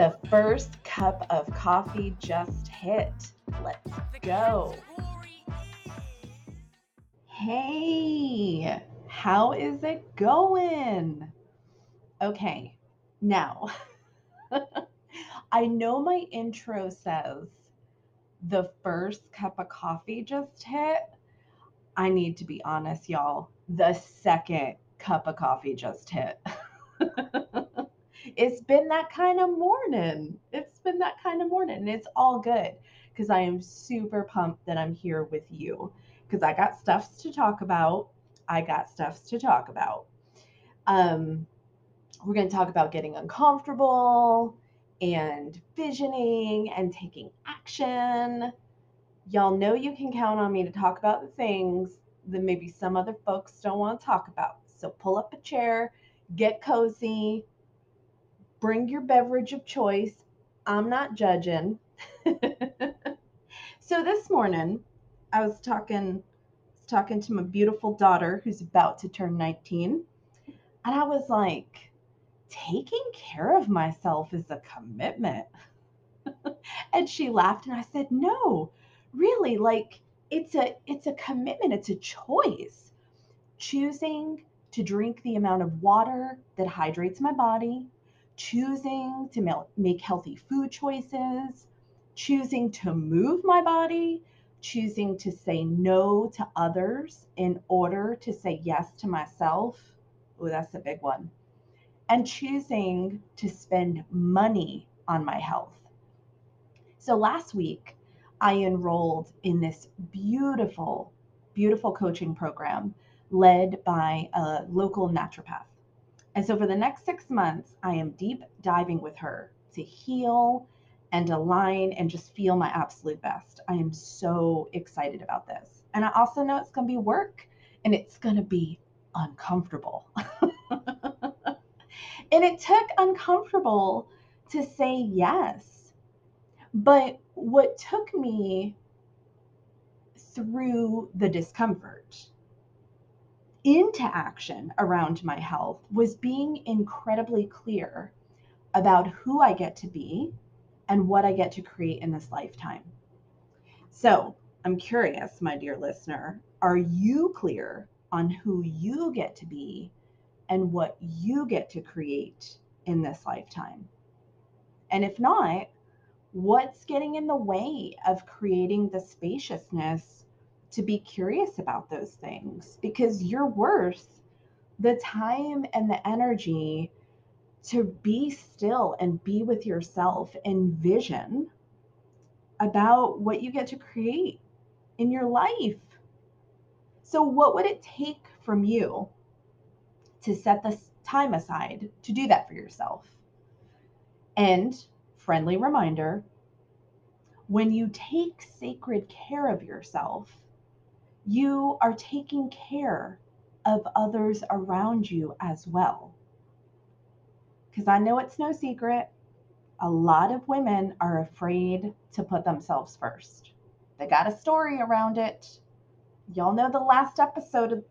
The first cup of coffee just hit. Let's go. Hey, how is it going? Okay, now I know my intro says the first cup of coffee just hit. I need to be honest, y'all. The second cup of coffee just hit. it's been that kind of morning. It's been that kind of morning. And it's all good because I am super pumped that I'm here with you because I got stuffs to talk about. I got stuffs to talk about. Um, we're going to talk about getting uncomfortable and visioning and taking action. Y'all know you can count on me to talk about the things that maybe some other folks don't want to talk about. So pull up a chair, get cozy, bring your beverage of choice. I'm not judging. so this morning, I was talking talking to my beautiful daughter who's about to turn 19, and I was like, taking care of myself is a commitment. and she laughed and I said, "No, really, like it's a it's a commitment, it's a choice. Choosing to drink the amount of water that hydrates my body, choosing to make healthy food choices, choosing to move my body, choosing to say no to others in order to say yes to myself. Oh, that's a big one and choosing to spend money on my health. So last week, I enrolled in this beautiful, beautiful coaching program led by a local naturopath. And so for the next six months, I am deep diving with her to heal and align and just feel my absolute best. I am so excited about this. And I also know it's going to be work and it's going to be uncomfortable. And it took uncomfortable to say yes. But what took me through the discomfort into action around my health was being incredibly clear about who I get to be and what I get to create in this lifetime. So, I'm curious, my dear listener, are you clear on who you get to be and what you get to create in this lifetime? And if not, what's getting in the way of creating the spaciousness to be curious about those things? Because you're worth the time and the energy to be still and be with yourself and vision about what you get to create in your life. So, what would it take from you to set this time aside to do that for yourself. And friendly reminder when you take sacred care of yourself, you are taking care of others around you as well. Because I know it's no secret, a lot of women are afraid to put themselves first. They got a story around it. Y'all know the last episode of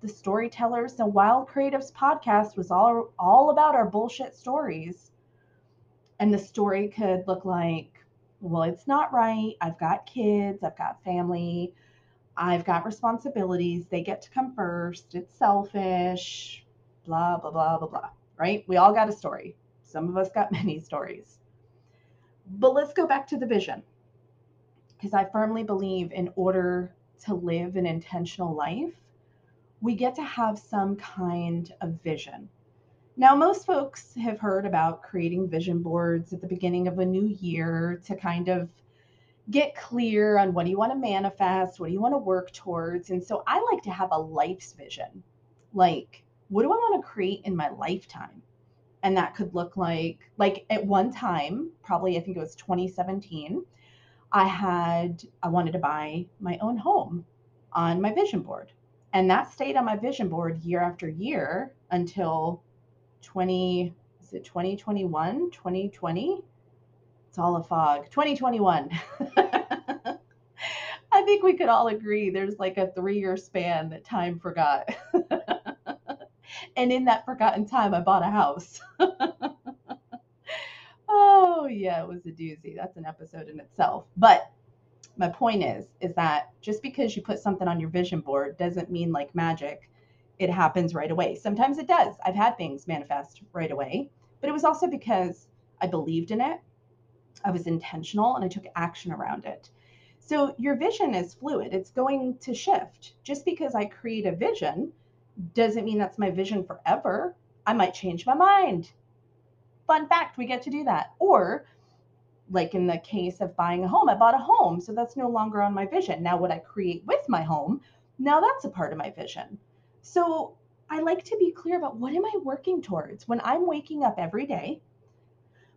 the Storytellers and Wild Creatives podcast was all all about our bullshit stories. And the story could look like, well, it's not right. I've got kids, I've got family, I've got responsibilities. They get to come first. It's selfish, blah, blah, blah, blah, blah. Right? We all got a story. Some of us got many stories. But let's go back to the vision. Because I firmly believe in order to live an intentional life, we get to have some kind of vision. Now, most folks have heard about creating vision boards at the beginning of a new year to kind of get clear on what do you want to manifest, what do you want to work towards. And so I like to have a life's vision. Like, what do I want to create in my lifetime? And that could look like, like at one time, probably I think it was 2017, I had, I wanted to buy my own home on my vision board. And that stayed on my vision board year after year until 20, is it 2021, 2020? It's all a fog. 2021. I think we could all agree there's like a three year span that time forgot. and in that forgotten time, I bought a house. oh, yeah, it was a doozy. That's an episode in itself. But my point is is that just because you put something on your vision board doesn't mean like magic it happens right away. Sometimes it does. I've had things manifest right away, but it was also because I believed in it. I was intentional and I took action around it. So your vision is fluid. It's going to shift. Just because I create a vision doesn't mean that's my vision forever. I might change my mind. Fun fact, we get to do that. Or like in the case of buying a home, I bought a home, so that's no longer on my vision. Now, what I create with my home, now that's a part of my vision. So I like to be clear about what am I working towards when I'm waking up every day?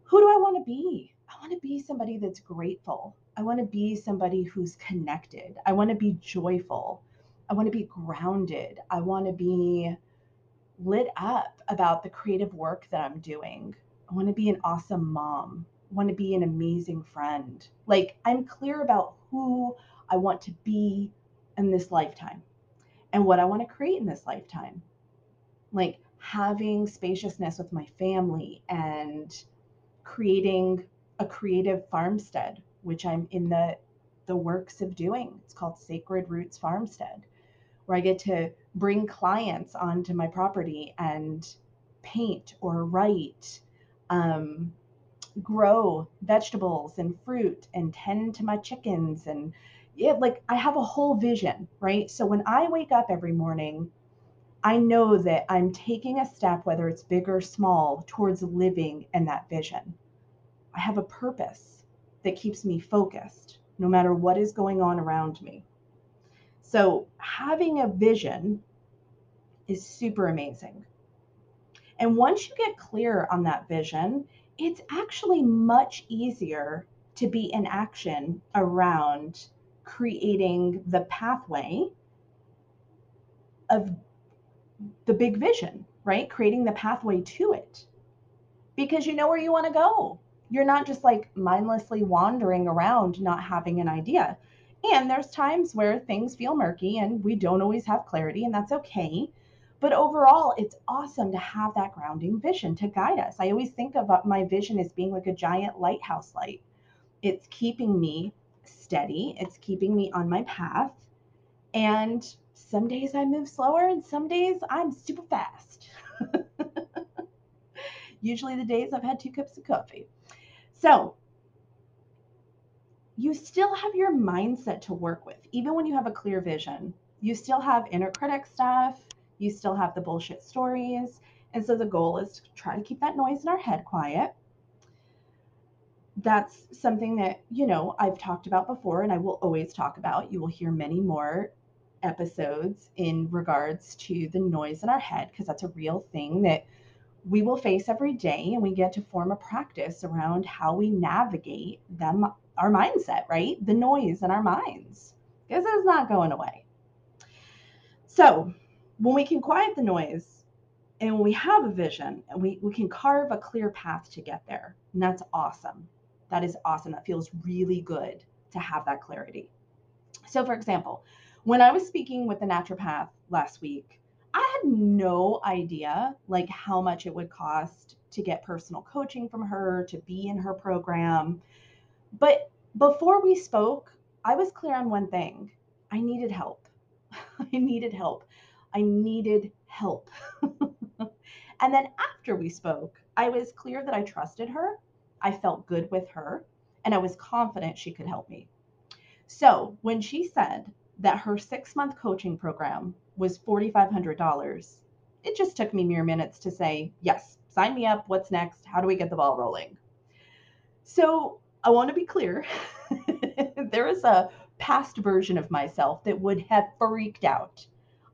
Who do I want to be? I want to be somebody that's grateful. I want to be somebody who's connected. I want to be joyful. I want to be grounded. I want to be lit up about the creative work that I'm doing. I want to be an awesome mom I want to be an amazing friend. Like I'm clear about who I want to be in this lifetime and what I want to create in this lifetime. Like having spaciousness with my family and creating a creative farmstead, which I'm in the the works of doing. It's called Sacred Roots Farmstead, where I get to bring clients onto my property and paint or write, um, grow vegetables and fruit and tend to my chickens and yeah, like I have a whole vision, right? So when I wake up every morning, I know that I'm taking a step, whether it's big or small, towards living in that vision. I have a purpose that keeps me focused no matter what is going on around me. So having a vision is super amazing. And once you get clear on that vision, it's actually much easier to be in action around creating the pathway of the big vision, right? Creating the pathway to it because you know where you want to go. You're not just like mindlessly wandering around, not having an idea. And there's times where things feel murky and we don't always have clarity, and that's okay. But overall, it's awesome to have that grounding vision to guide us. I always think of my vision as being like a giant lighthouse light. It's keeping me steady, it's keeping me on my path. And some days I move slower, and some days I'm super fast. Usually the days I've had two cups of coffee. So, you still have your mindset to work with, even when you have a clear vision. You still have inner critic stuff, you still have the bullshit stories. And so the goal is to try to keep that noise in our head quiet. That's something that, you know, I've talked about before and I will always talk about. You will hear many more episodes in regards to the noise in our head because that's a real thing that we will face every day and we get to form a practice around how we navigate them our mindset, right? The noise in our minds. Because it's not going away. So, when we can quiet the noise and when we have a vision and we, we can carve a clear path to get there, and that's awesome. That is awesome. That feels really good to have that clarity. So, for example, when I was speaking with the naturopath last week, I had no idea like how much it would cost to get personal coaching from her, to be in her program. But before we spoke, I was clear on one thing. I needed help. I needed help. I needed help. and then after we spoke, I was clear that I trusted her, I felt good with her, and I was confident she could help me. So when she said that her six month coaching program was $4,500, it just took me mere minutes to say, yes, sign me up. What's next? How do we get the ball rolling? So I want to be clear. there is a past version of myself that would have freaked out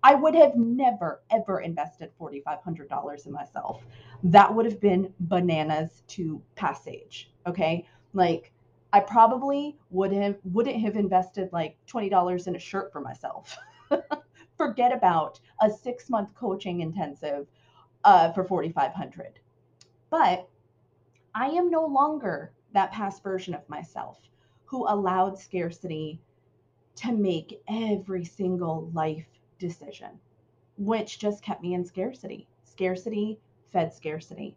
I would have never, ever invested $4,500 in myself. That would have been bananas to past Sage. Okay. Like, I probably would have wouldn't have invested like $20 in a shirt for myself. Forget about a six month coaching intensive uh, for 4,500. But I am no longer that past version of myself who allowed scarcity to make every single life decision, which just kept me in scarcity. Scarcity fed scarcity.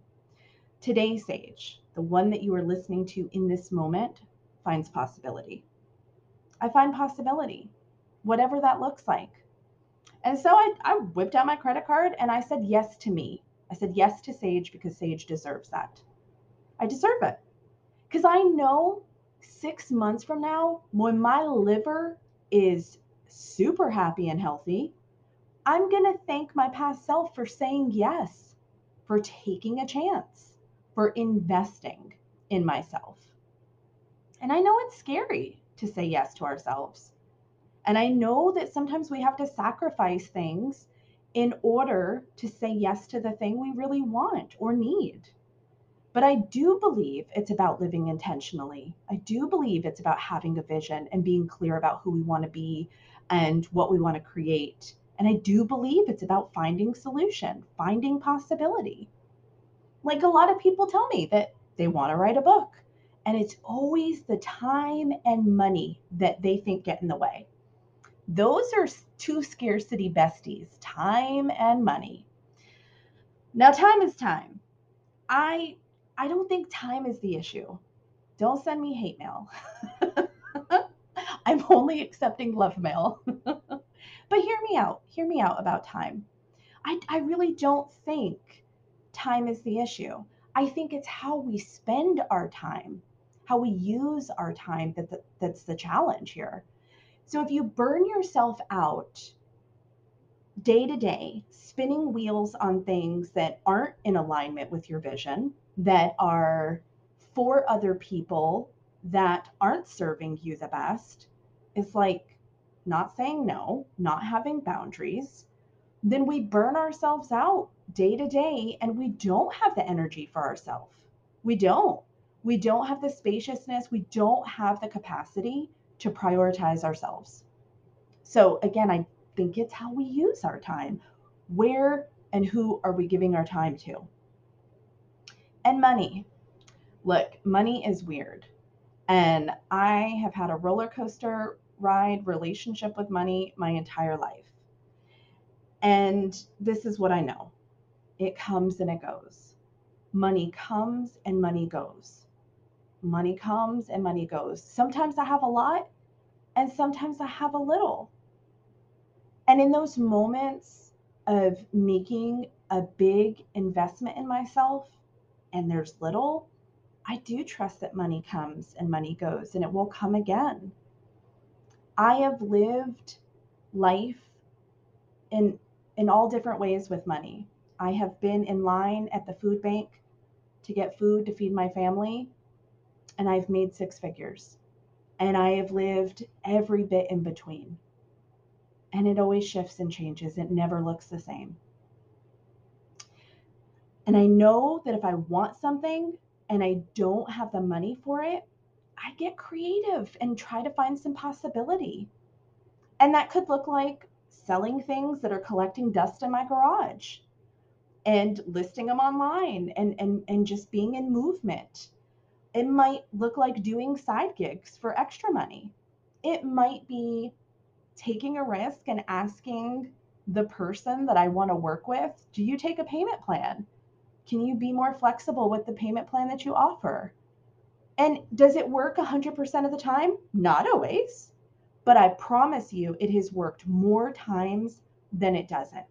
Today's Sage, the one that you are listening to in this moment, finds possibility. I find possibility, whatever that looks like. And so I, I whipped out my credit card and I said yes to me. I said yes to Sage because Sage deserves that. I deserve it. Because I know six months from now, when my liver is super happy and healthy, I'm going to thank my past self for saying yes, for taking a chance, for investing in myself. And I know it's scary to say yes to ourselves. And I know that sometimes we have to sacrifice things in order to say yes to the thing we really want or need. But I do believe it's about living intentionally. I do believe it's about having a vision and being clear about who we want to be and what we want to create. And I do believe it's about finding solution, finding possibility. Like a lot of people tell me that they want to write a book, and it's always the time and money that they think get in the way. Those are two scarcity besties time and money. Now, time is time. I I don't think time is the issue. Don't send me hate mail. I'm only accepting love mail. but hear me out. Hear me out about time. I, I really don't think time is the issue. I think it's how we spend our time, how we use our time that the, that's the challenge here. So if you burn yourself out day to day, spinning wheels on things that aren't in alignment with your vision, that are for other people that aren't serving you the best, is like not saying no, not having boundaries, then we burn ourselves out day to day and we don't have the energy for ourselves. We don't. We don't have the spaciousness. We don't have the capacity to prioritize ourselves. So, again, I think it's how we use our time. Where and who are we giving our time to? And money. Look, money is weird. And I have had a roller coaster ride relationship with money my entire life. And this is what I know it comes and it goes. Money comes and money goes. Money comes and money goes. Sometimes I have a lot and sometimes I have a little. And in those moments of making a big investment in myself and there's little, I do trust that money comes and money goes and it will come again. I have lived life in in all different ways with money. I have been in line at the food bank to get food to feed my family and I've made six figures. And I have lived every bit in between. And it always shifts and changes. It never looks the same. And I know that if I want something and I don't have the money for it, I get creative and try to find some possibility. And that could look like selling things that are collecting dust in my garage and listing them online and, and, and just being in movement. It might look like doing side gigs for extra money. It might be taking a risk and asking the person that I want to work with, do you take a payment plan? Can you be more flexible with the payment plan that you offer? And does it work 100% of the time? Not always. But I promise you, it has worked more times than it doesn't.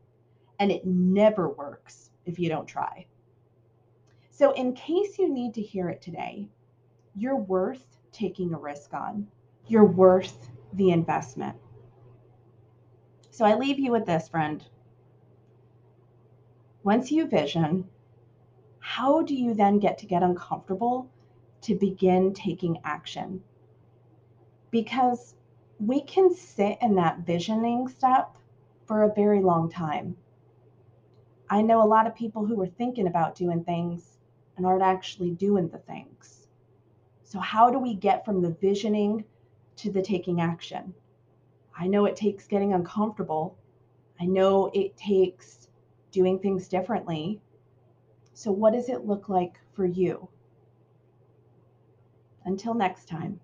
And it never works if you don't try. So, in case you need to hear it today, you're worth taking a risk on. You're worth the investment. So, I leave you with this, friend. Once you vision, how do you then get to get uncomfortable to begin taking action? Because we can sit in that visioning step for a very long time. I know a lot of people who are thinking about doing things and aren't actually doing the things. So, how do we get from the visioning to the taking action? I know it takes getting uncomfortable. I know it takes doing things differently. So, what does it look like for you? Until next time.